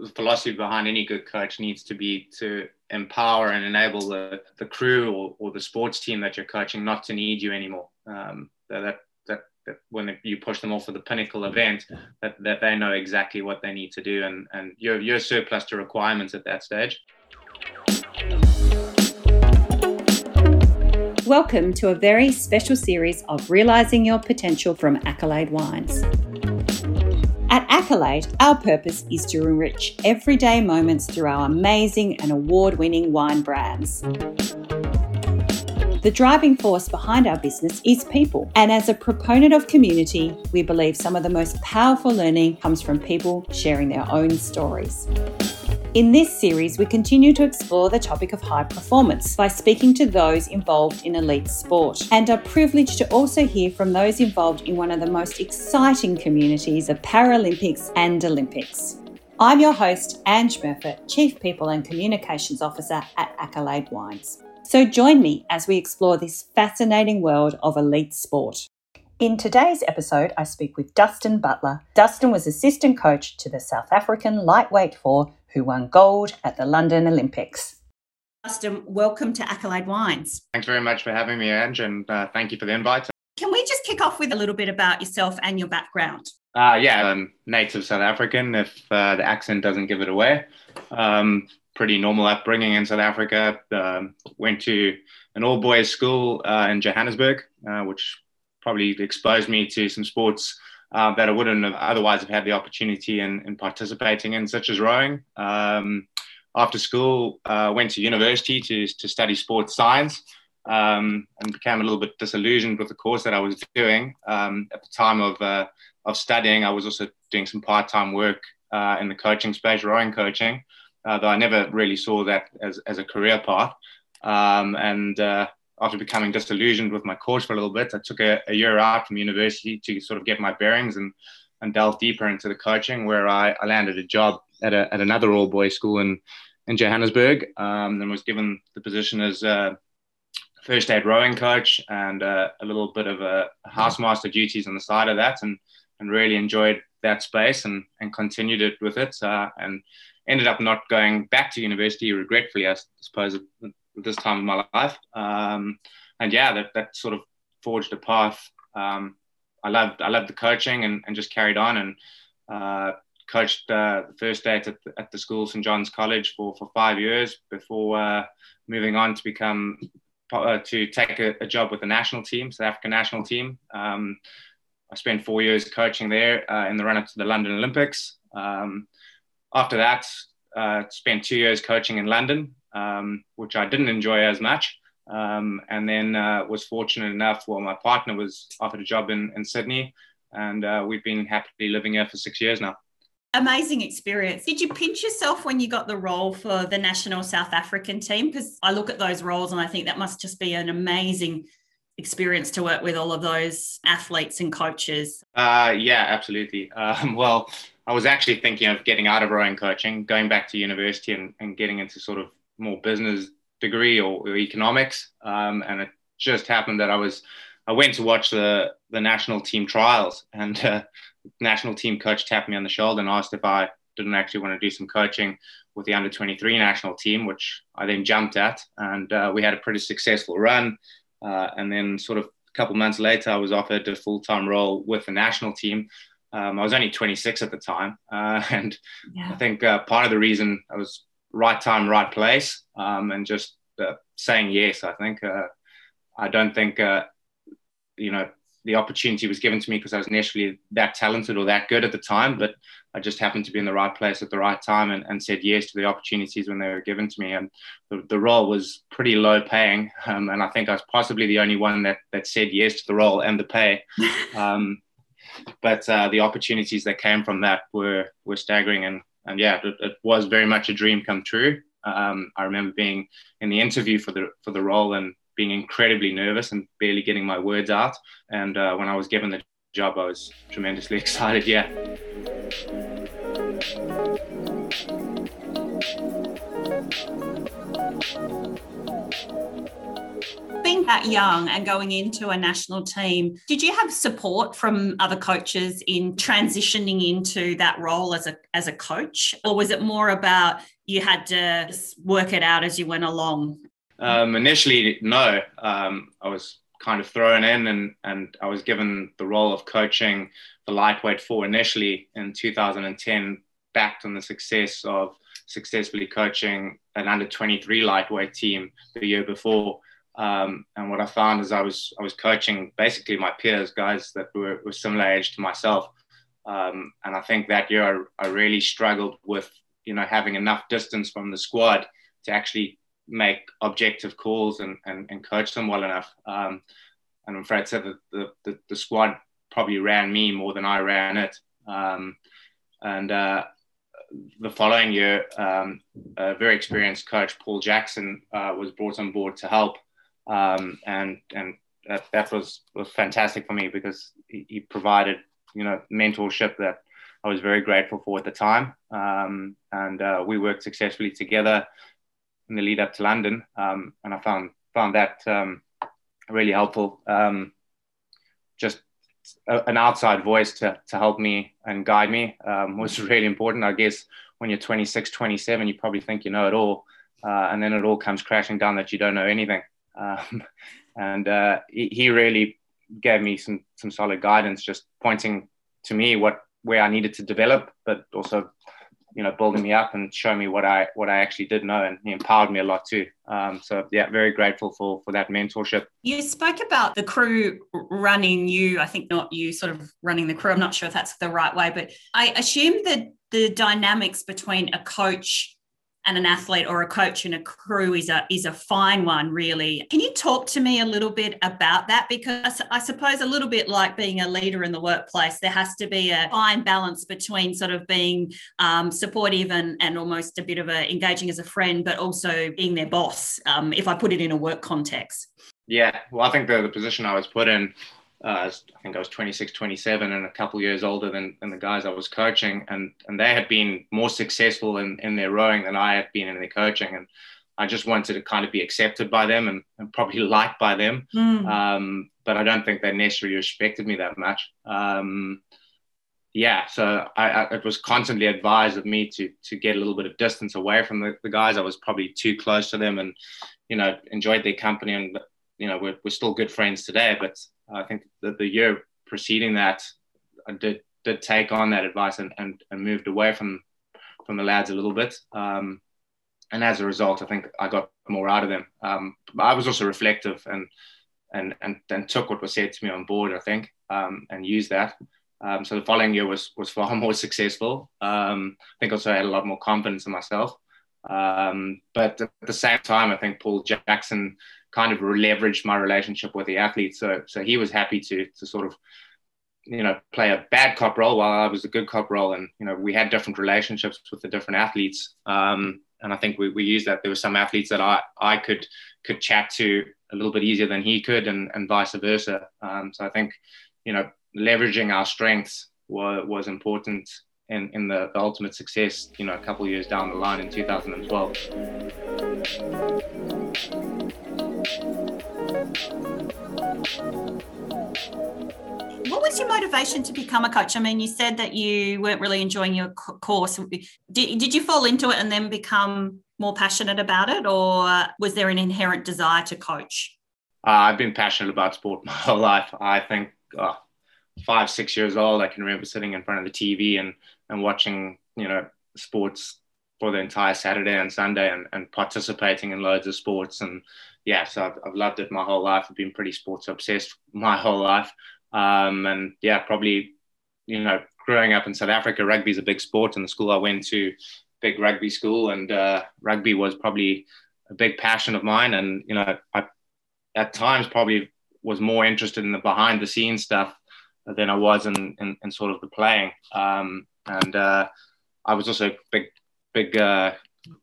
the philosophy behind any good coach needs to be to empower and enable the, the crew or, or the sports team that you're coaching not to need you anymore. Um, that, that, that when you push them off for the pinnacle event, that, that they know exactly what they need to do and, and you're, you're surplus to requirements at that stage. Welcome to a very special series of Realising Your Potential from Accolade Wines. Accolade, our purpose is to enrich everyday moments through our amazing and award winning wine brands. The driving force behind our business is people, and as a proponent of community, we believe some of the most powerful learning comes from people sharing their own stories. In this series, we continue to explore the topic of high performance by speaking to those involved in elite sport and are privileged to also hear from those involved in one of the most exciting communities of Paralympics and Olympics. I'm your host, Ange Murfitt, Chief People and Communications Officer at Accolade Wines. So join me as we explore this fascinating world of elite sport. In today's episode, I speak with Dustin Butler. Dustin was assistant coach to the South African lightweight four who won gold at the London Olympics. Dustin, welcome to Accolade Wines. Thanks very much for having me, Ange, and uh, thank you for the invite. Can we just kick off with a little bit about yourself and your background? Uh, yeah, I'm native South African, if uh, the accent doesn't give it away. Um, pretty normal upbringing in South Africa. Um, went to an all boys school uh, in Johannesburg, uh, which probably exposed me to some sports uh, that I wouldn't have otherwise have had the opportunity in, in participating in, such as rowing. Um, after school, uh, went to university to, to study sports science um, and became a little bit disillusioned with the course that I was doing. Um, at the time of, uh, of studying, I was also doing some part-time work uh, in the coaching space, rowing coaching, uh, though I never really saw that as, as a career path. Um, and uh, after becoming disillusioned with my course for a little bit, I took a, a, year out from university to sort of get my bearings and, and delve deeper into the coaching, where I, I landed a job at, a, at another all boys school in, in Johannesburg um, and was given the position as a first eight rowing coach and uh, a little bit of a housemaster duties on the side of that and, and really enjoyed that space and, and continued it with it uh, and ended up not going back to university regretfully, I suppose, this time of my life. Um, and yeah, that, that sort of forged a path. Um, I loved I loved the coaching and, and just carried on and uh, coached uh, the first day at the, at the school St John's College for for five years before uh, moving on to become uh, to take a, a, job with the national team, South African national team. Um, I spent four years coaching there uh, in the run up to the London Olympics. Um, after that, uh, spent two years coaching in London um, which I didn't enjoy as much. Um, and then uh, was fortunate enough, well, my partner was offered a job in, in Sydney, and uh, we've been happily living here for six years now. Amazing experience. Did you pinch yourself when you got the role for the national South African team? Because I look at those roles and I think that must just be an amazing experience to work with all of those athletes and coaches. Uh, yeah, absolutely. Um, well, I was actually thinking of getting out of rowing coaching, going back to university and, and getting into sort of more business degree or, or economics, um, and it just happened that I was I went to watch the the national team trials, and uh, national team coach tapped me on the shoulder and asked if I didn't actually want to do some coaching with the under 23 national team, which I then jumped at, and uh, we had a pretty successful run. Uh, and then, sort of a couple months later, I was offered a full time role with the national team. Um, I was only 26 at the time, uh, and yeah. I think uh, part of the reason I was right time, right place, um, and just uh, saying yes. I think uh, I don't think uh, you know the opportunity was given to me because I was naturally that talented or that good at the time, but I just happened to be in the right place at the right time and, and said yes to the opportunities when they were given to me. And the, the role was pretty low paying, um, and I think I was possibly the only one that that said yes to the role and the pay. Um, but uh, the opportunities that came from that were were staggering, and and yeah, it, it, was very much a dream come true. Um, I remember being in the interview for the for the role and being incredibly nervous and barely getting my words out. And uh, when I was given the job, I was tremendously excited. Yeah. Being that young and going into a national team, did you have support from other coaches in transitioning into that role as a as a coach, or was it more about you had to work it out as you went along? Um, initially, no. Um, I was kind of thrown in, and and I was given the role of coaching the lightweight four initially in 2010, backed on the success of successfully coaching an under 23 lightweight team the year before. Um, and what I found is I was I was coaching basically my peers, guys that were, were similar age to myself. Um, and I think that year I, I, really struggled with you know having enough distance from the squad to actually make objective calls and, and, and coach them well enough. Um, and I'm afraid said that the, the, the, squad probably ran me more than I ran it. Um, and uh, the following year, um, a very experienced coach, Paul Jackson, uh, was brought on board to help. Um, and and that, that, was, was fantastic for me because he, he, provided, you know, mentorship that I was very grateful for at the time. Um, and uh, we worked successfully together in the lead up to London. Um, and I found, found that um, really helpful. Um, just an outside voice to, to help me and guide me um, was really important. I guess when you're 26, 27, you probably think you know it all. Uh, and then it all comes crashing down that you don't know anything. Um, and uh, he, he, really gave me some, some solid guidance, just pointing to me what where I needed to develop, but also you know building me up and showing me what I what I actually did know, and he empowered me a lot too. Um, so yeah, very grateful for for that mentorship. You spoke about the crew running you. I think not you sort of running the crew. I'm not sure if that's the right way, but I assume that the dynamics between a coach and an athlete or a coach and a crew is a is a fine one really. Can you talk to me a little bit about that? Because i suppose a little bit like being a leader in the workplace there has to be a fine balance between sort of being um, supportive and, and almost a bit of a engaging as a friend but also being their boss um, if i put it in a work context. Yeah well i think the, the position i was put in uh, I think I was 26, 27, and a couple years older than, than the guys I was coaching. And, and they had been more successful in, in their rowing than I had been in their coaching. And I just wanted to kind of be accepted by them and, and probably liked by them. Mm. Um, but I don't think they necessarily respected me that much. Um, yeah, so I, I, it was constantly advised of me to to get a little bit of distance away from the, the guys. I was probably too close to them, and you know enjoyed their company, and you know we're, we're still good friends today. But I think that the year preceding that, I did did take on that advice and, and, and moved away from from the lads a little bit. Um, and as a result, I think I got more out of them. Um, I was also reflective and, and and and took what was said to me on board. I think um, and used that. Um, so the following year was was far more successful. Um, I think also I had a lot more confidence in myself. Um, but at the same time, I think Paul Jackson kind of leveraged my relationship with the athletes. So so he was happy to to sort of you know play a bad cop role while I was a good cop role, and you know we had different relationships with the different athletes. Um, and I think we, we used that. There were some athletes that I, I could could chat to a little bit easier than he could, and, and vice versa. Um, so I think, you know, leveraging our strengths was, was important in, in the, the ultimate success, you know, a couple years down the line in 2012. What was your motivation to become a coach? I mean, you said that you weren't really enjoying your course. Did, did you fall into it and then become more passionate about it, or was there an inherent desire to coach? Uh, I've been passionate about sport my whole life. I think oh, five, six years old, I can remember sitting in front of the TV and, and watching, you know, sports for the entire Saturday and Sunday and, and participating in loads of sports. And yeah, so I've, I've loved it my whole life. I've been pretty sports obsessed my whole life. Um, and yeah, probably, you know, growing up in South Africa, rugby is a big sport. And the school I went to, big rugby school, and uh, rugby was probably a big passion of mine. And, you know, I at times probably was more interested in the behind the scenes stuff than I was in, in, in sort of the playing. Um, and uh, I was also a big, big uh,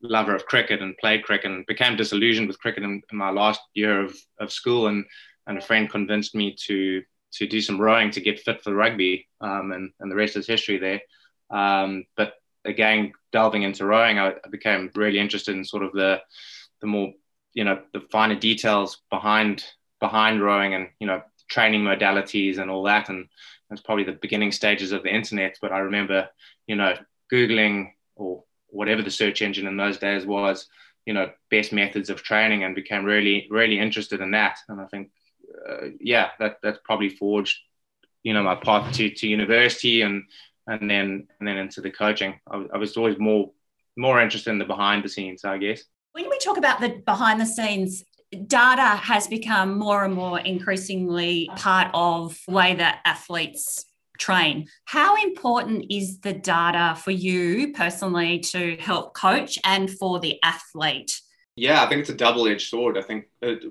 lover of cricket and played cricket and became disillusioned with cricket in, in my last year of, of school. And, and a friend convinced me to to do some rowing to get fit for rugby, um, and, and the rest is history there. Um, but again, delving into rowing, I, I, became really interested in sort of the the more you know the finer details behind behind rowing and you know training modalities and all that, and it's probably the beginning stages of the internet. But I remember, you know, googling or whatever the search engine in those days was, you know, best methods of training, and became really really interested in that. And I think, uh, yeah, that that's probably forged, you know, my path to to university and and then and then into the coaching. I, I was always more more interested in the behind the scenes, I guess. When we talk about the behind the scenes, data has become more and more increasingly part of the way that athletes train. How important is the data for you personally to help coach and for the athlete? Yeah, I think it's a double edged sword. I think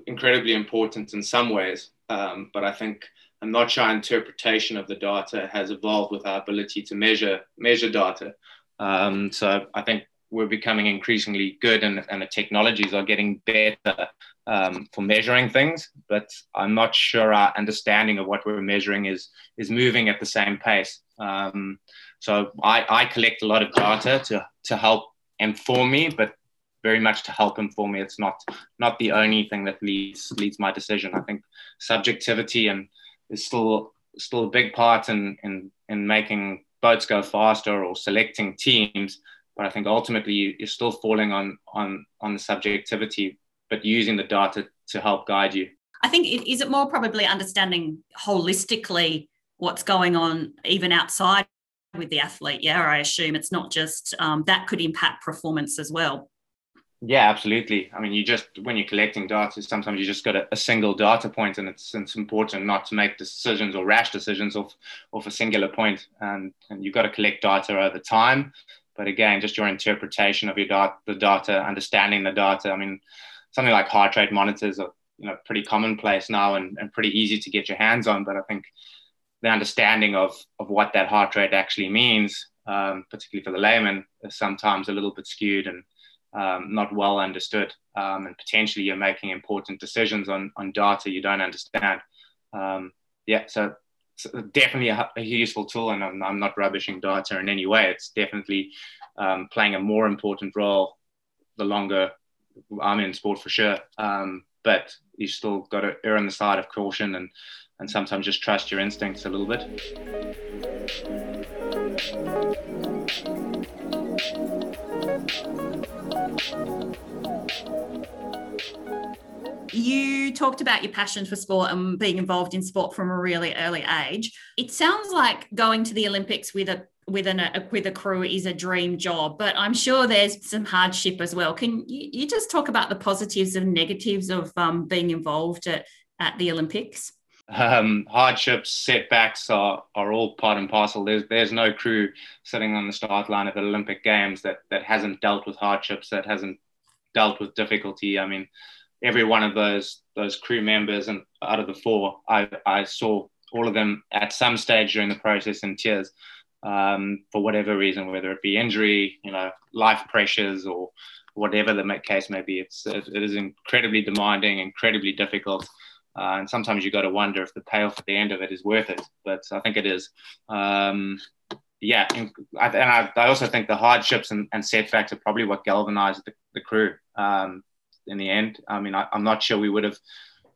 incredibly important in some ways, um, but I think I'm not sure interpretation of the data has evolved with our ability to measure measure data. Um, so I think we're becoming increasingly good and, and the technologies are getting better um, for measuring things, but I'm not sure our understanding of what we're measuring is is moving at the same pace. Um, so I, I collect a lot of data to to help inform me, but very much to help inform me. It's not not the only thing that leads leads my decision. I think subjectivity and is still still a big part in in in making boats go faster or selecting teams. But I think ultimately you're still falling on on on the subjectivity, but using the data to help guide you. I think it, is it more probably understanding holistically what's going on even outside with the athlete. Yeah, I assume it's not just um, that could impact performance as well. Yeah, absolutely. I mean, you just when you're collecting data, sometimes you just got a, a, single data point, and it's it's important not to make decisions or rash decisions off off a singular point, and and you've got to collect data over time. But again, just your interpretation of your data, the data, understanding the data. I mean, something like heart rate monitors are you know pretty commonplace now and, and pretty easy to get your hands on. But I think the understanding of of what that heart rate actually means, um, particularly for the layman, is sometimes a little bit skewed and um, not well understood, um, and potentially you're making important decisions on on data you don't understand. Um, yeah, so it's definitely a, a, useful tool, and I'm, I'm, not rubbishing data in any way. It's definitely um, playing a more important role the longer I'm in sport for sure. Um, but you still got to err on the side of caution and and sometimes just trust your instincts a little bit. You talked about your passion for sport and being involved in sport from a really early age. It sounds like going to the Olympics with a with an a, with a crew is a dream job, but I'm sure there's some hardship as well. Can you, you just talk about the positives and negatives of um, being involved at, at the Olympics? Um, hardships, setbacks are, are all part and parcel. There's there's no crew sitting on the start line at the Olympic Games that that hasn't dealt with hardships, that hasn't dealt with difficulty. I mean, every one of those those crew members and out of the four, I, I saw all of them at some stage during the process in tears um, for whatever reason, whether it be injury, you know, life pressures or whatever the case may be. It's it is incredibly demanding, incredibly difficult. Uh, and sometimes you got to wonder if the payoff at the end of it is worth it. But I think it is. Um, yeah, and I, I, also think the hardships and, and setbacks are probably what galvanized the, the crew. Um, in the end. I mean, I, am not sure we would have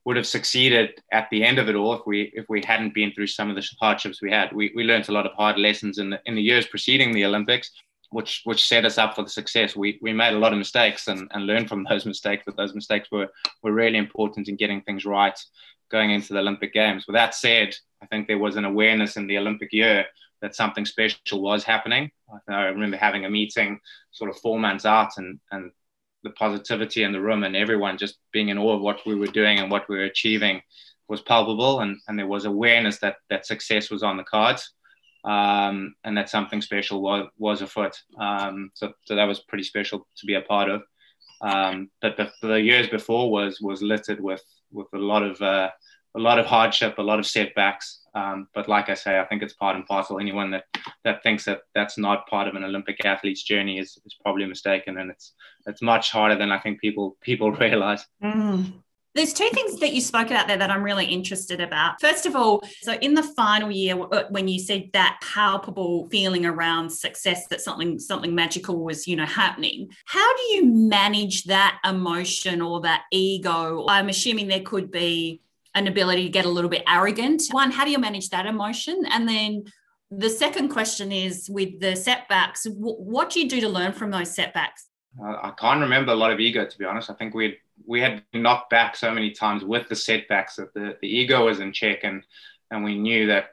would have succeeded at the end of it all if we if we hadn't been through some of the hardships we had. We, we learned a lot of hard lessons in the, in the years preceding the Olympics, which which set us up for the success. We, we made a lot of mistakes and, and learned from those mistakes, but those mistakes were, were really important in getting things right going into the Olympic Games. With that said, I think there was an awareness in the Olympic year that something special was happening. I remember having a meeting sort of four months out and, and the positivity in the room and everyone just being in awe of what we were doing and what we were achieving was palpable. And, and there was awareness that that success was on the cards um, and that something special was, was afoot. Um, so, so that was pretty special to be a part of. Um, but the, the, years before was was littered with with a lot of uh, a lot of hardship a lot of setbacks um, but like I say, I think it's part and parcel. Anyone that, that thinks that that's not part of an Olympic athlete's journey is, is probably mistaken, and it's it's much harder than I think people people realize. Mm. There's two things that you spoke about there that I'm really interested about. First of all, so in the final year, uh, when you said that palpable feeling around success, that something something magical was, you know, happening. How do you manage that emotion or that ego? I'm assuming there could be an ability to get a little bit arrogant. One, how do you manage that emotion? And then the second question is with the setbacks, what do you do to learn from those setbacks? I can't remember a lot of ego, to be honest. I think we we had knocked back so many times with the setbacks that the, the ego was in check, and and we knew that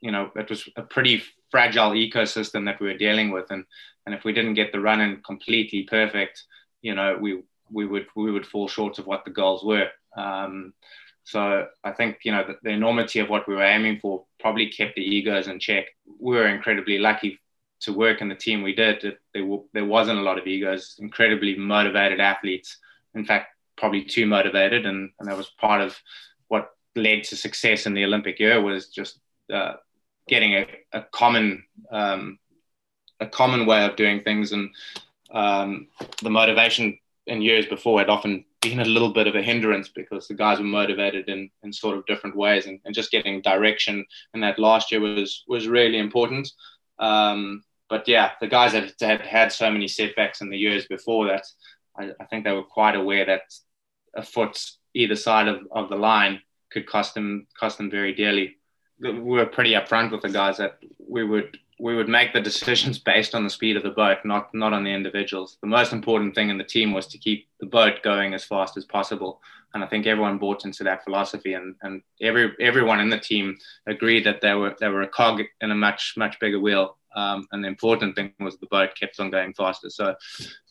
you know it was a pretty fragile ecosystem that we were dealing with, and and if we didn't get the run in completely perfect, you know we we would we would fall short of what the goals were. Um, so I think you know the, the, enormity of what we were aiming for probably kept the egos in check. We were incredibly lucky to work in the team we did. There, there wasn't a lot of egos. Incredibly motivated athletes. In fact, probably too motivated, and, and that was part of what led to success in the Olympic year was just uh, getting a, a common um, a common way of doing things, and um, the motivation in years before had often been a little bit of a hindrance because the guys were motivated in, in sort of different ways, and, and just getting direction in that last year was was really important. Um, but yeah, the guys that had had so many setbacks in the years before that, I, I think they were quite aware that a foot either side of, of the line could cost them cost them very dearly. We were pretty upfront with the guys that we would we would make the decisions based on the speed of the boat, not not on the individuals. The most important thing in the team was to keep the boat going as fast as possible, and I think everyone bought into that philosophy, and and every everyone in the team agreed that they were they were a cog in a much much bigger wheel. Um, and the important thing was the boat kept on going faster. So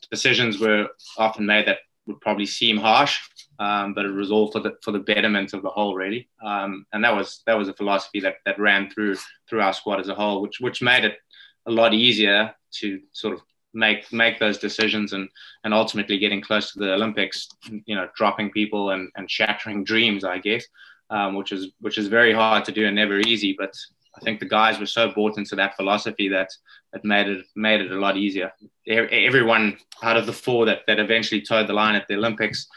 decisions were often made that would probably seem harsh, um, but it was all for the for the betterment of the whole, really. Um, and that was that was a philosophy that that ran through through our squad as a whole, which which made it a lot easier to sort of make make those decisions and and ultimately getting close to the Olympics. You know, dropping people and and shattering dreams, I guess, um, which is which is very hard to do and never easy, but. I think the guys were so bought into that philosophy that it made it made it a lot easier. Everyone out of the four that, that eventually toed the line at the Olympics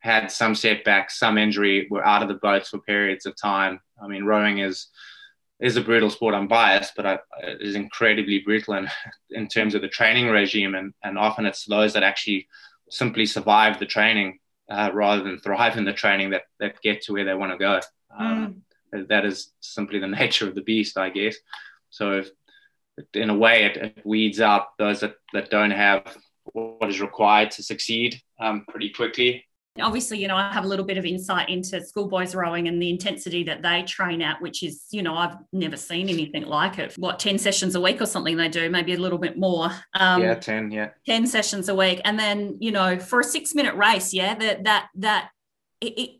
had some setbacks, some injury, were out of the boats for periods of time. I mean, rowing is is a brutal sport. I'm biased, but I, it is incredibly brutal in, in terms of the training regime. And, and often it's those that actually simply survive the training uh, rather than thrive in the training that, that get to where they want to go. Um, mm. That is simply the nature of the beast, I guess. So, if, in a way, it, it weeds out those that, that don't have what is required to succeed um, pretty quickly obviously, you know, I have a little bit of insight into schoolboys rowing and the intensity that they train at, which is, you know, I've never seen anything like it. What, 10 sessions a week or something they do, maybe a little bit more. Um, yeah, 10, yeah. 10 sessions a week. And then, you know, for a six minute race, yeah, that, that, that, it, it,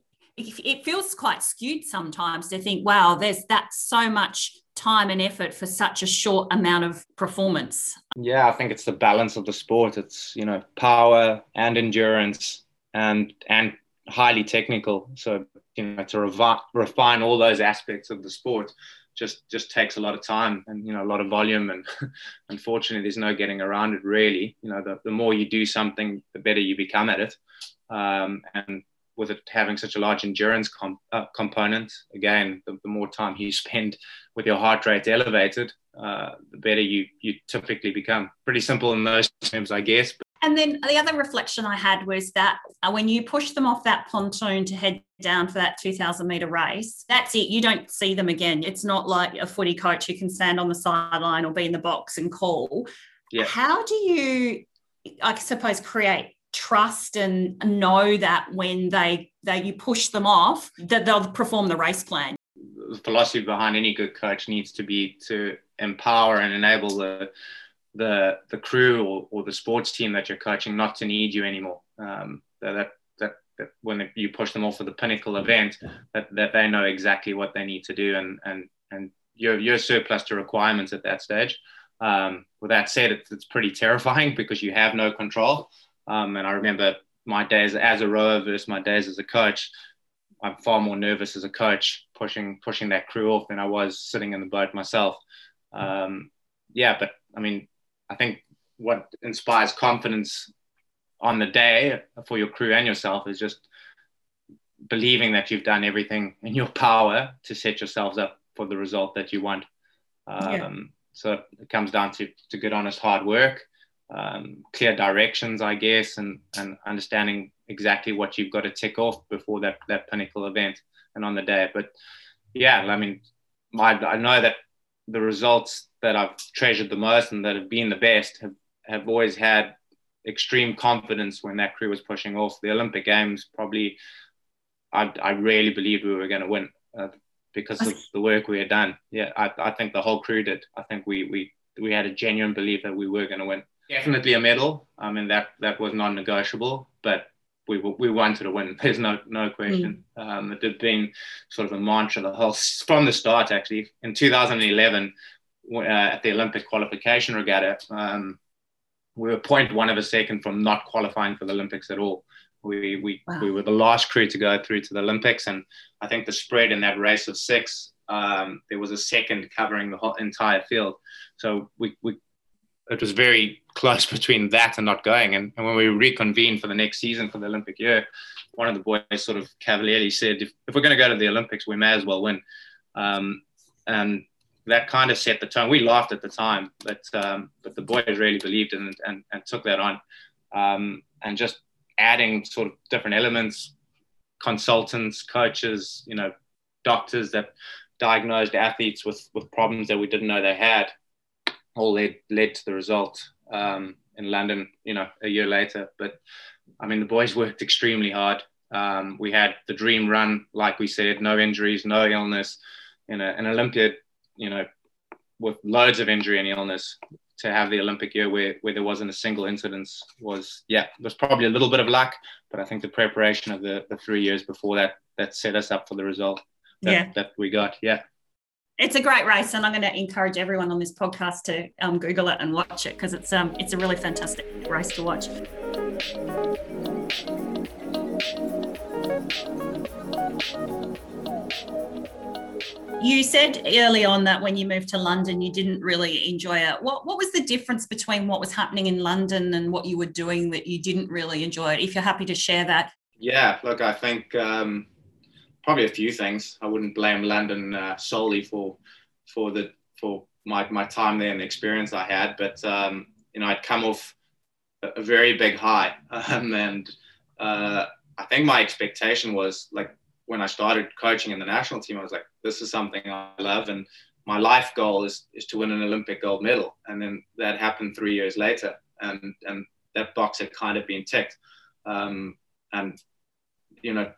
it feels quite skewed sometimes to think, wow, there's that so much time and effort for such a short amount of performance. Yeah, I think it's the balance of the sport. It's, you know, power and endurance and and highly technical. So you know to revi- refine all those aspects of the sport just just takes a lot of time and you know a lot of volume. And unfortunately there's no getting around it really. You know the, the more you do something the better you become at it. Um, and with it having such a large endurance uh, component again the, the, more time you spend with your heart rate elevated uh, the better you you typically become. Pretty simple in those terms i guess and then the other reflection I had was that uh, when you push them off that pontoon to head down for that 2000 meter race, that's it. You don't see them again. It's not like a footy coach who can stand on the sideline or be in the box and call. Yeah. How do you, I suppose, create trust and know that when they they you push them off that they'll perform the race plan the philosophy behind any good coach needs to be to empower and enable the the the crew or, or the sports team that you're coaching not to need you anymore. Um, that, that that when you push them off for the pinnacle event, that, that they know exactly what they need to do and and and you're you're surplus to requirements at that stage. Um, with that said, it's, it's pretty terrifying because you have no control. Um, and I remember my days as a rower versus my days as a coach. I'm far more nervous as a coach pushing pushing that crew off than I was sitting in the boat myself. Um, yeah, but I mean, I think what inspires confidence on the day for your crew and yourself is just believing that you've done everything in your power to set yourselves up for the result that you want. Um, yeah. So it comes down to, to good, honest, hard work. um, clear directions, I guess, and and understanding exactly what you've got to tick off before that that pinnacle event and on the day. But yeah, I mean, I, I know that the results that I've treasured the most and that have been the best have, have always had extreme confidence when that crew was pushing off. The Olympic Games probably, I, I really believed we were going to win uh, because of the work we had done. Yeah, I, I think the whole crew did. I think we we we had a genuine belief that we were going to win. Definitely a medal. I mean that that was non-negotiable, but we we wanted to win. There's no no question. Mm. Um, it had been sort of a mantra the whole from the start. Actually, in 2011, uh, at the Olympic qualification regatta, um, we were point one of a second from not qualifying for the Olympics at all. We we, wow. we were the last crew to go through to the Olympics, and I think the spread in that race of six, um, there was a second covering the whole entire field. So we, we it was very close between that and not going. And, and when we reconvened for the next season for the Olympic year, one of the boys sort of cavalierly said, if, if we're going to go to the Olympics, we may as well win. Um, and that kind of set the tone. We laughed at the time, but um, but the boys really believed in it and, and took that on. Um, and just adding sort of different elements, consultants, coaches, you know, doctors that diagnosed athletes with with problems that we didn't know they had, all led led to the result um, in London. You know, a year later. But I mean, the boys worked extremely hard. Um, we had the dream run, like we said, no injuries, no illness. In a, an Olympiad you know, with loads of injury and illness, to have the Olympic year where, where there wasn't a single incidence was, yeah, was probably a little bit of luck, but I think the preparation of the, the three years before that, that set us up for the result that, yeah. that we got. Yeah. It's a great race, and I'm going to encourage everyone on this podcast to um, Google it and watch it because it's um, it's a really fantastic race to watch. You said early on that when you moved to London, you didn't really enjoy it. What What was the difference between what was happening in London and what you were doing that you didn't really enjoy it? If you're happy to share that. Yeah, look, I think um, probably a few things. I wouldn't blame London uh, solely for for the for my my time there and the experience I had, but um, you know, I'd come off a, a very big high, um, and uh, I think my expectation was like when I started coaching in the national team, I was like, this is something I love. And my life goal is, is to win an Olympic gold medal. And then that happened three years later. And, and that box had kind of been ticked. Um, and, you know,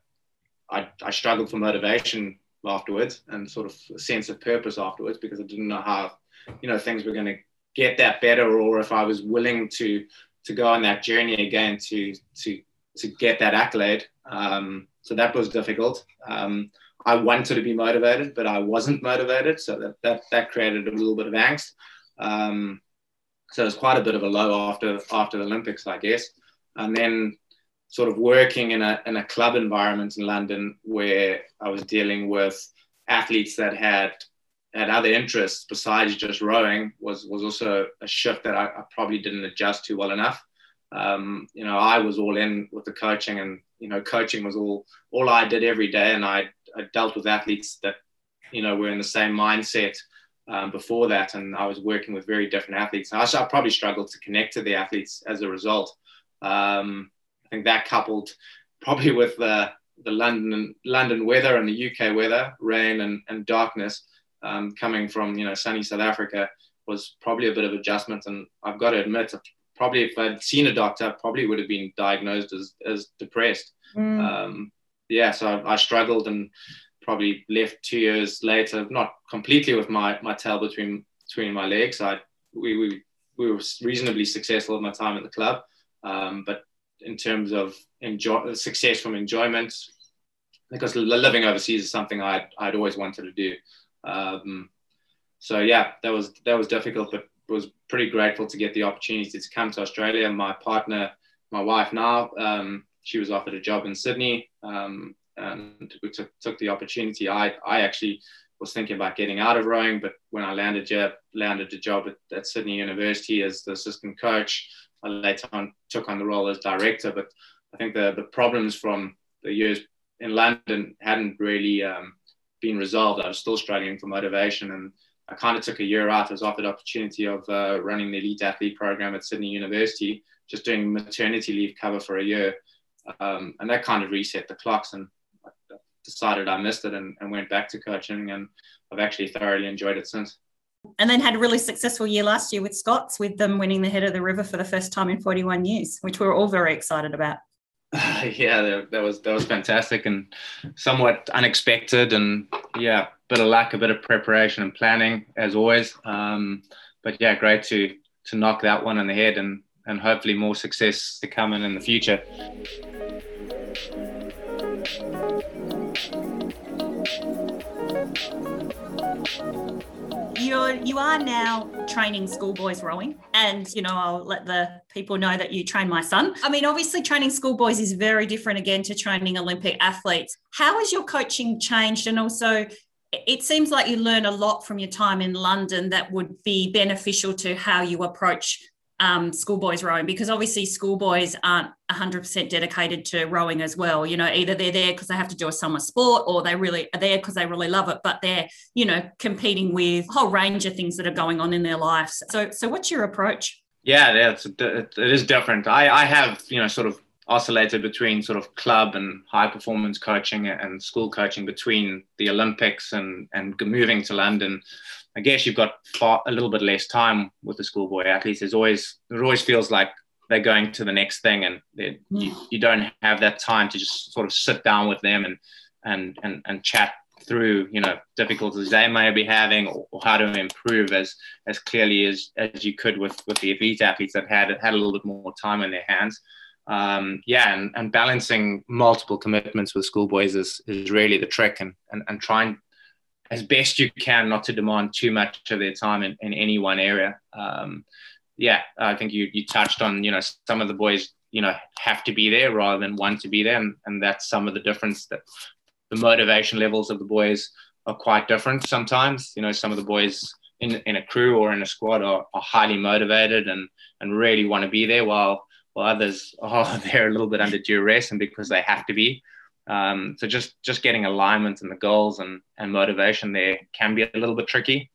I, I struggled for motivation afterwards and sort of a sense of purpose afterwards because I didn't know how, you know, things were going to get that better or if I was willing to, to go on that journey again to, to, to get that accolade. Um, so that was difficult. Um, I wanted to be motivated, but I wasn't motivated. So that, that, that created a little bit of angst. Um, so it was quite a bit of a low after, after the Olympics, I guess. And then sort of working in a, in a club environment in London where I was dealing with athletes that had had other interests besides just rowing was was also a shift that I, I probably didn't adjust to well enough. Um, you know, I was all in with the coaching and you know, coaching was all all I did every day, and I, I dealt with athletes that you know were in the same mindset um, before that, and I was working with very different athletes. I, I probably struggled to connect to the athletes as a result. Um, I think that coupled probably with the the London London weather and the UK weather, rain and, and darkness, um, coming from you know sunny South Africa was probably a bit of adjustment. And I've got to admit, probably if I'd seen a doctor, probably would have been diagnosed as, as depressed. Mm. Um, yeah, so I, I, struggled and probably left two years later, not completely with my, my tail between between my legs. I we, we, we were reasonably successful at my time at the club, um, but in terms of enjoy success from enjoyment, because living overseas is something I'd, I'd always wanted to do. Um, so yeah, that was that was difficult, but was pretty grateful to get the opportunity to come to Australia. My partner, my wife now, um, she was offered a job in Sydney, um, and we took, took the opportunity. I, I actually was thinking about getting out of rowing, but when I landed here, landed a job at, at Sydney University as the assistant coach, I later on took on the role as director. But I think the the problems from the years in London hadn't really um, been resolved. I was still struggling for motivation and I kind of took a year out. I was offered the opportunity of uh, running the elite athlete program at Sydney University, just doing maternity leave cover for a year. Um, and that kind of reset the clocks and I decided I missed it and, and went back to coaching. And I've actually thoroughly enjoyed it since. And then had a really successful year last year with Scots, with them winning the head of the river for the first time in 41 years, which we were all very excited about. yeah, that, was that was fantastic and somewhat unexpected, and yeah, bit of luck, a bit of preparation and planning as always. Um, but yeah, great to to knock that one on the head, and and hopefully more success to come in in the future. you're you are now training schoolboys rowing and you know i'll let the people know that you train my son i mean obviously training schoolboys is very different again to training olympic athletes how has your coaching changed and also it seems like you learn a lot from your time in london that would be beneficial to how you approach um, schoolboys rowing because obviously schoolboys aren't 100% dedicated to rowing as well. You know either they're there because they have to do a summer sport or they really are there because they really love it but they're you know competing with a whole range of things that are going on in their lives. So so what's your approach? Yeah that's it is different. I i have you know sort of oscillated between sort of club and high performance coaching and school coaching between the olympics and and moving to london I guess you've got far, a little bit less time with the schoolboy athletes. There's always it always feels like they're going to the next thing, and you, mm. you don't have that time to just sort of sit down with them and and and and chat through you know difficulties they may be having or, or, how to improve as as clearly as as you could with with the elite athletes that had had a little bit more time in their hands. Um, yeah, and, and balancing multiple commitments with schoolboys is, is really the trick, and, and and trying as best you can not to demand too much of their time in, in any one area. Um, yeah, I think you you touched on you know some of the boys you know have to be there rather than want to be there, and, and that's some of the difference that the motivation levels of the boys are quite different sometimes. You know, some of the boys in, in a crew or in a squad are, are highly motivated and and really want to be there, while while others oh they're a little bit under duress and because they have to be. Um, so just just getting alignment and the goals and, and motivation there can be a little bit tricky.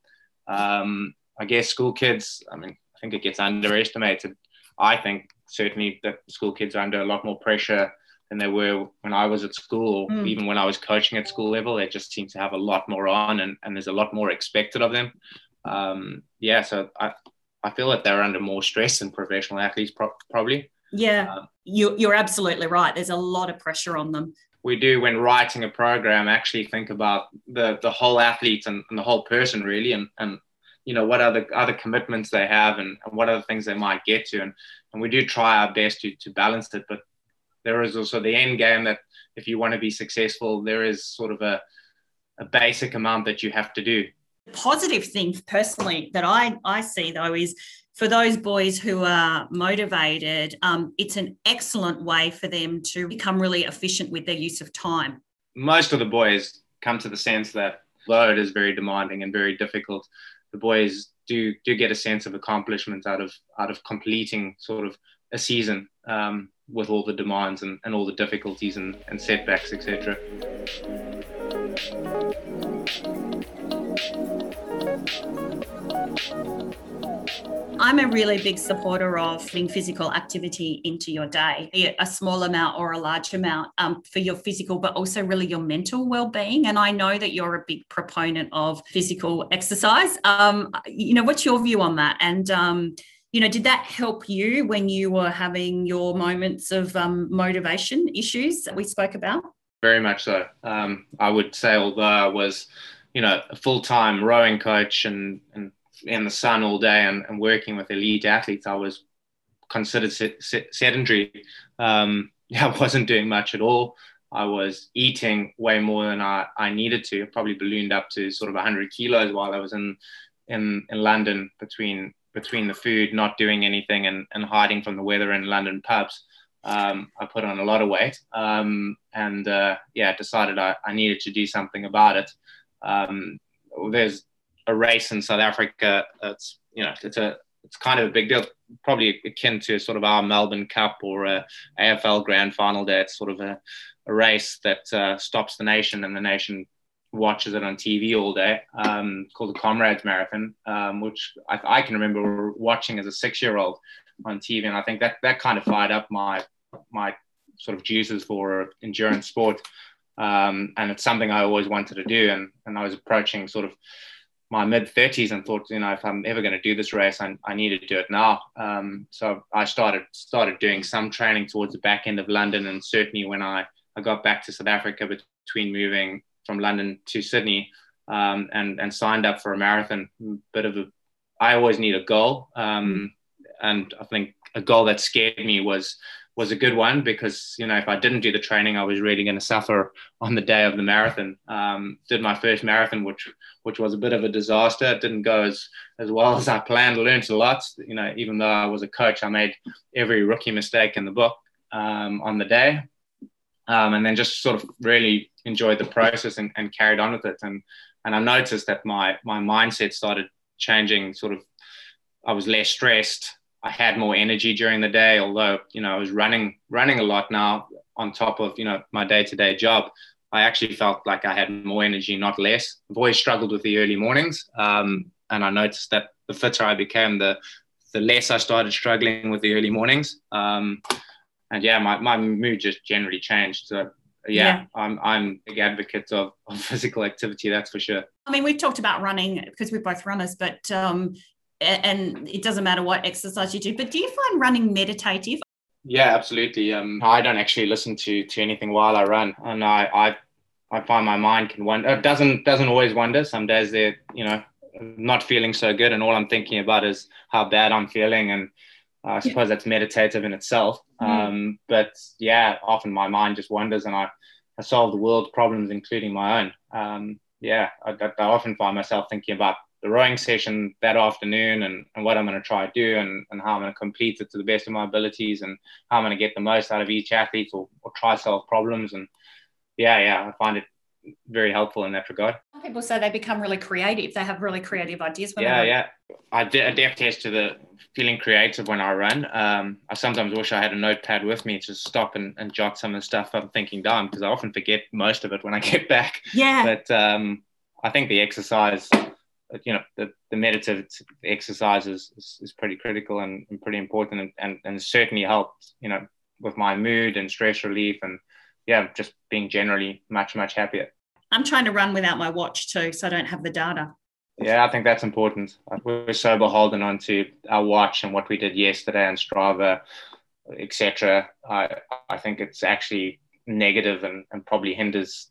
Um, I guess school kids, I mean, I think it gets underestimated. I think certainly that school kids are under a lot more pressure than they were when I was at school or mm. even when I was coaching at school level. They just seem to have a lot more on and, and there's a lot more expected of them. Um, yeah, so I, I feel that they're under more stress than professional athletes pro- probably. Yeah, um, you, you're absolutely right. There's a lot of pressure on them we do when writing a program actually think about the the whole athlete and, and the whole person really and and you know what other other commitments they have and, and what other things they might get to and and we do try our best to to balance it but there is also the end game that if you want to be successful there is sort of a a basic amount that you have to do positive thing personally that i i see though is for those boys who are motivated, um, it's an excellent way for them to become really efficient with their use of time. Most of the boys come to the sense that load is very demanding and very difficult, the boys do do get a sense of accomplishment out of out of completing sort of a season um, with all the demands and, and all the difficulties and, and setbacks, etc. I'm a really big supporter of putting physical activity into your day, be it a small amount or a large amount um, for your physical, but also really your mental well-being. And I know that you're a big proponent of physical exercise. Um, you know, what's your view on that? And um, you know, did that help you when you were having your moments of um, motivation issues that we spoke about? Very much so. Um, I would say, although I was, you know, a full-time rowing coach and and in the sun all day and, and working with elite athletes, I was considered sedentary. Um, I wasn't doing much at all. I was eating way more than I, I needed to. I probably ballooned up to sort of 100 kilos while I was in in, in London between between the food, not doing anything, and, and hiding from the weather in London pubs. Um, I put on a lot of weight, um, and uh, yeah, decided I, I needed to do something about it. Um, there's a race in South Africa. that's you know it's a it's kind of a big deal, probably akin to sort of our Melbourne Cup or a AFL Grand Final day. It's sort of a, a race that uh, stops the nation, and the nation watches it on TV all day, um, called the Comrades Marathon, um, which I, I, can remember watching as a six-year-old on TV, and I think that that kind of fired up my my sort of juices for endurance sport. Um, and it's something I always wanted to do. And, and I was approaching sort of my mid 30s and thought, you know, if I'm ever going to do this race, I, I need to do it now. Um, so I started started doing some training towards the back end of London, and certainly when I, I got back to South Africa between moving from London to Sydney um, and and signed up for a marathon. Bit of a, I always need a goal, um, and I think a goal that scared me was was a good one because you know if I didn't do the training, I was really going to suffer on the day of the marathon. Um, did my first marathon, which which was a bit of a disaster. It didn't go as as well as I planned. Learned a lot. You know, even though I was a coach, I made every rookie mistake in the book um, on the day, um, and then just sort of really enjoyed the process and, and carried on with it. And and I noticed that my my mindset started changing. Sort of, I was less stressed. I had more energy during the day, although you know I was running running a lot now on top of you know my day to day job. I actually felt like I had more energy, not less. I've always struggled with the early mornings, um, and I noticed that the fitter I became, the the less I started struggling with the early mornings. Um, and yeah, my, my mood just generally changed. So yeah, yeah, I'm I'm a big advocate of, of, physical activity. That's for sure. I mean, we've talked about running because we're both runners, but um, and it doesn't matter what exercise you do. But do you find running meditative? Yeah, absolutely. Um, I don't actually listen to to anything while I run, and I I, I find my mind can wander. It doesn't doesn't always wander. Some days they're you know not feeling so good, and all I'm thinking about is how bad I'm feeling, and I suppose yeah. that's meditative in itself. Mm. Um, but yeah, often my mind just wanders, and I I solve the world's problems, including my own. Um, yeah, I, I often find myself thinking about the rowing session that afternoon and, and what I'm going to try to do and, and how I'm going to complete it to the best of my abilities and how I'm going to get the most out of each athlete or, or try solve problems. And yeah, yeah, I find it very helpful in that regard. People say they become really creative. They have really creative ideas. When yeah, yeah. I, de- I def test to the feeling creative when I run. Um, I sometimes wish I had a notepad with me to stop and, and jot some of the stuff I'm thinking down because I often forget most of it when I get back. Yeah. But um, I think the exercise you know the, the meditative exercises is, is pretty critical and, and pretty important and, and, and certainly helped you know with my mood and stress relief and yeah just being generally much much happier. I'm trying to run without my watch too so i don't have the data. Yeah i think that's important. We're so beholden onto our watch and what we did yesterday and strava etc i i think it's actually negative and, and probably hinders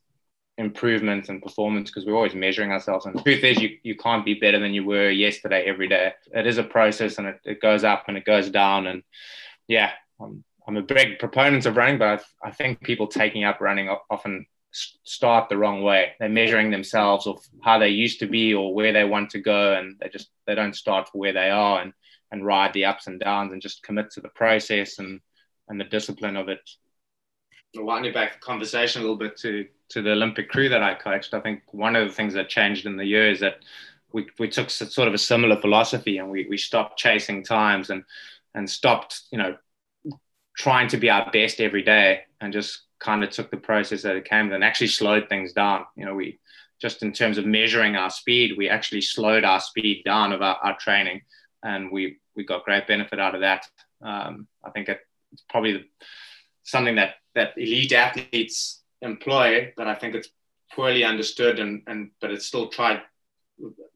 improvement and performance because we're always measuring ourselves. And the truth is, you, you can't be better than you were yesterday every day. It is a process and it, it goes up and it goes down. And yeah, I'm, I'm a big proponent of running, but I, I think people taking up running often start the wrong way. They're measuring themselves of how they used to be or where they want to go, and they just they don't start for where they are and and ride the ups and downs and just commit to the process and and the discipline of it winding back the conversation a little bit to to the Olympic crew that I coached, I think one of the things that changed in the year is that we, we took sort of a similar philosophy and we, we stopped chasing times and and stopped you know trying to be our best every day and just kind of took the process that it came and actually slowed things down. You know, we just in terms of measuring our speed, we actually slowed our speed down of our, our training and we we got great benefit out of that. Um, I think it's probably something that that elite athletes employ, but I think it's poorly understood and, and but it's still tried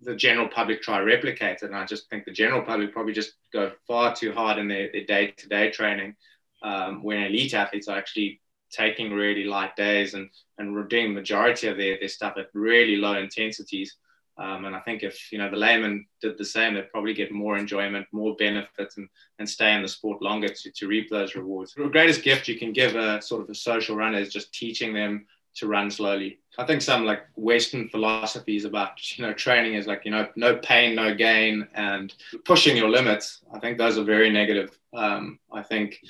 the general public try replicate it. And I just think the general public probably just go far too hard in their, their day-to-day training um, when elite athletes are actually taking really light days and, and doing majority of their, their stuff at really low intensities. Um, and I think if you know the layman did the same, they'd probably get more enjoyment, more benefits, and, and stay in the sport longer to, to reap those rewards. The greatest gift you can give a sort of a social runner is just teaching them to run slowly. I think some like Western philosophies about you know training is like you know no pain, no gain, and pushing your limits. I think those are very negative. Um, I think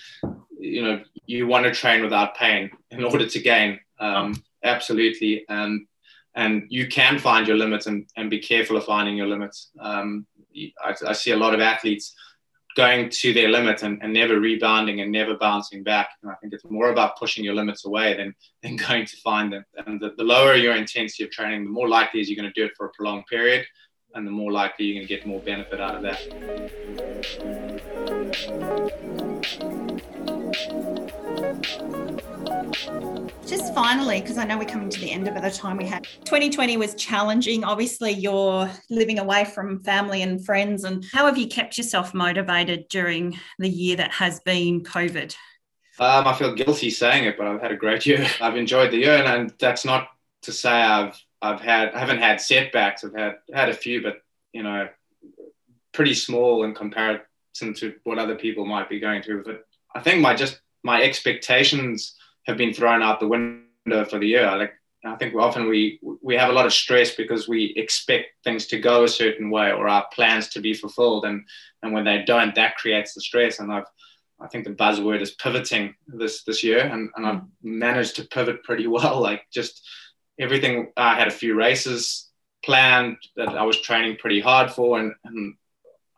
you know you want to train without pain in order to gain. Um, absolutely, and and you can find your limits and, and be careful of finding your limits. Um, I, I, see a lot of athletes going to their limit and, and never rebounding and never bouncing back. And I think it's more about pushing your limits away than, than going to find them. And the, the lower your intensity of training, the more likely is you're going to do it for a prolonged period, and the more likely you're going to get more benefit out of that. Just finally, because I know we're coming to the end of the time we had. 2020 was challenging. Obviously, you're living away from family and friends. And how have you kept yourself motivated during the year that has been COVID? Um, I feel guilty saying it, but I've had a great year. I've enjoyed the year, and that's not to say I've I've had I haven't had setbacks. I've had had a few, but you know, pretty small in comparison to what other people might be going through. But I think my just my expectations have been thrown out the window for the year. Like I think often we we have a lot of stress because we expect things to go a certain way or our plans to be fulfilled, and and when they don't, that creates the stress. And I've I think the buzzword is pivoting this this year, and, and I've managed to pivot pretty well. Like just everything, I had a few races planned that I was training pretty hard for, and, and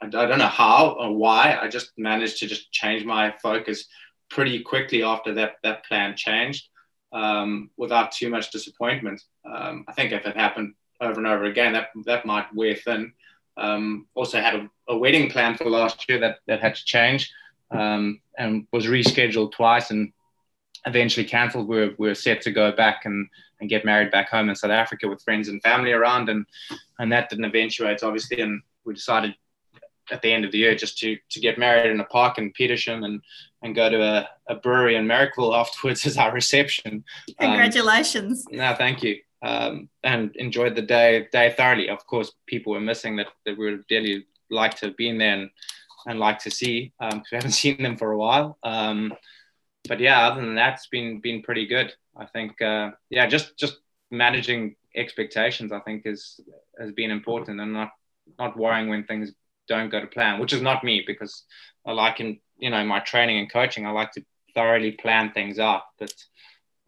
I, I don't know how or why. I just managed to just change my focus pretty quickly after that that plan changed um, without too much disappointment. Um, I think if it happened over and over again, that that might wear thin. Um, also had a, a, wedding plan for last year that that had to change um, and was rescheduled twice and eventually cancelled. We were, we were set to go back and, and get married back home in South Africa with friends and family around, and and that didn't eventuate obviously, and we decided at the end of the year just to to get married in a park in Petersham and and go to a, a brewery in Marrickville afterwards as our reception. Um, Congratulations. Um, no, thank you. Um, and enjoyed the day day thoroughly. Of course, people were missing that, that we would really like to have been there and, and like to see. Um, we haven't seen them for a while. Um, but yeah, other than that, it's been been pretty good. I think uh, yeah, just just managing expectations. I think is has been important and not not worrying when things don't go to plan, which is not me because I like in you know my training and coaching, I like to thoroughly plan things out. But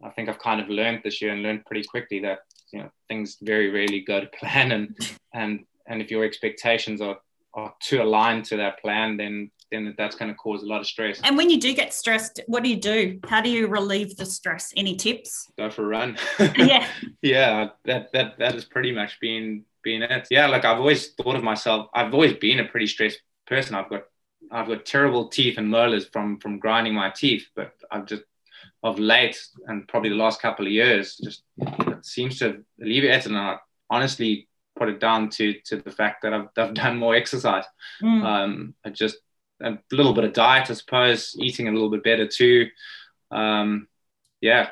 I think I've kind of learned this year and learned pretty quickly that you know things very rarely go to plan, and and and if your expectations are are too aligned to that plan, then then that's going to cause a lot of stress. And when you do get stressed, what do you do? How do you relieve the stress? Any tips? Go for a run. yeah. yeah, that that that has pretty much been been it. Yeah, like I've always thought of myself. I've always been a pretty stressed person. I've got I've got terrible teeth and molars from from grinding my teeth, but I've just of late and probably the last couple of years just it seems to alleviate it. and I honestly put it down to to the fact that I've, I've done more exercise. Mm. Um, I just a little bit of diet, I suppose, eating a little bit better too. Um, yeah,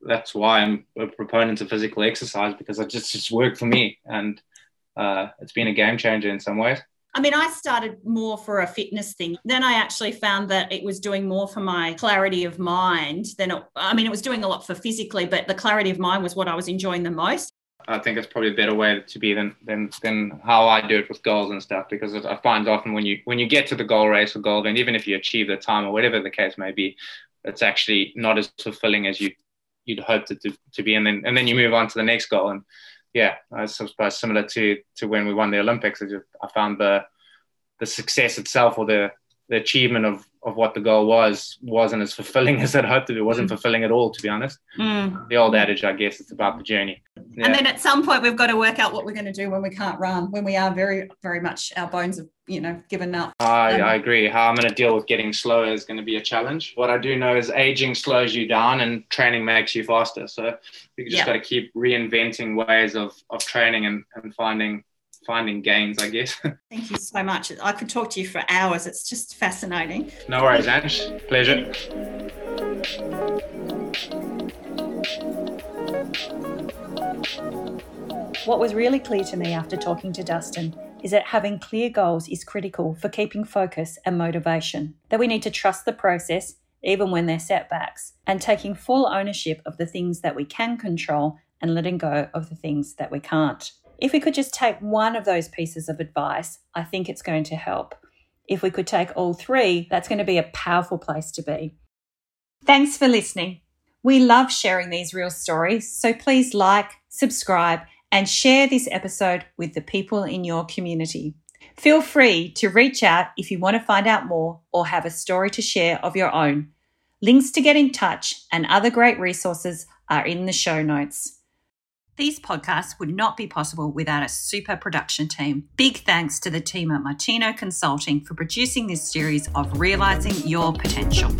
that's why I'm a proponent of physical exercise because it just just worked for me and uh, it's been a game changer in some ways. I mean, I started more for a fitness thing. Then I actually found that it was doing more for my clarity of mind than it, I mean, it was doing a lot for physically, but the clarity of mind was what I was enjoying the most. I think it's probably a better way to be than than than how I do it with goals and stuff. Because I find often when you when you get to the goal race or goal and even if you achieve the time or whatever the case may be, it's actually not as fulfilling as you you'd hoped it to, to be, and then and then you move on to the next goal. And yeah, I suppose similar to to when we won the Olympics, I, just, I found the the success itself or the the achievement of of what the goal was wasn't as fulfilling as I'd hoped it. It wasn't mm. fulfilling at all, to be honest. Mm. The old adage, I guess, it's about the journey. Yeah. And then at some point, we've got to work out what we're going to do when we can't run, when we are very, very much our bones have, you know, given up. I, um, I agree. How I'm going to deal with getting slower is going to be a challenge. What I do know is aging slows you down and training makes you faster. So you just yeah. got to keep reinventing ways of, of training and, and finding finding gains, I guess. Thank you so much. I could talk to you for hours. It's just fascinating. No worries, Ange. Pleasure. What was really clear to me after talking to Dustin is that having clear goals is critical for keeping focus and motivation, that we need to trust the process even when there's setbacks, and taking full ownership of the things that we can control and letting go of the things that we can't. If we could just take one of those pieces of advice, I think it's going to help. If we could take all three, that's going to be a powerful place to be. Thanks for listening. We love sharing these real stories, so please like, subscribe, and share this episode with the people in your community. Feel free to reach out if you want to find out more or have a story to share of your own. Links to get in touch and other great resources are in the show notes. These podcasts would not be possible without a super production team. Big thanks to the team at Martino Consulting for producing this series of Realizing Your Potential.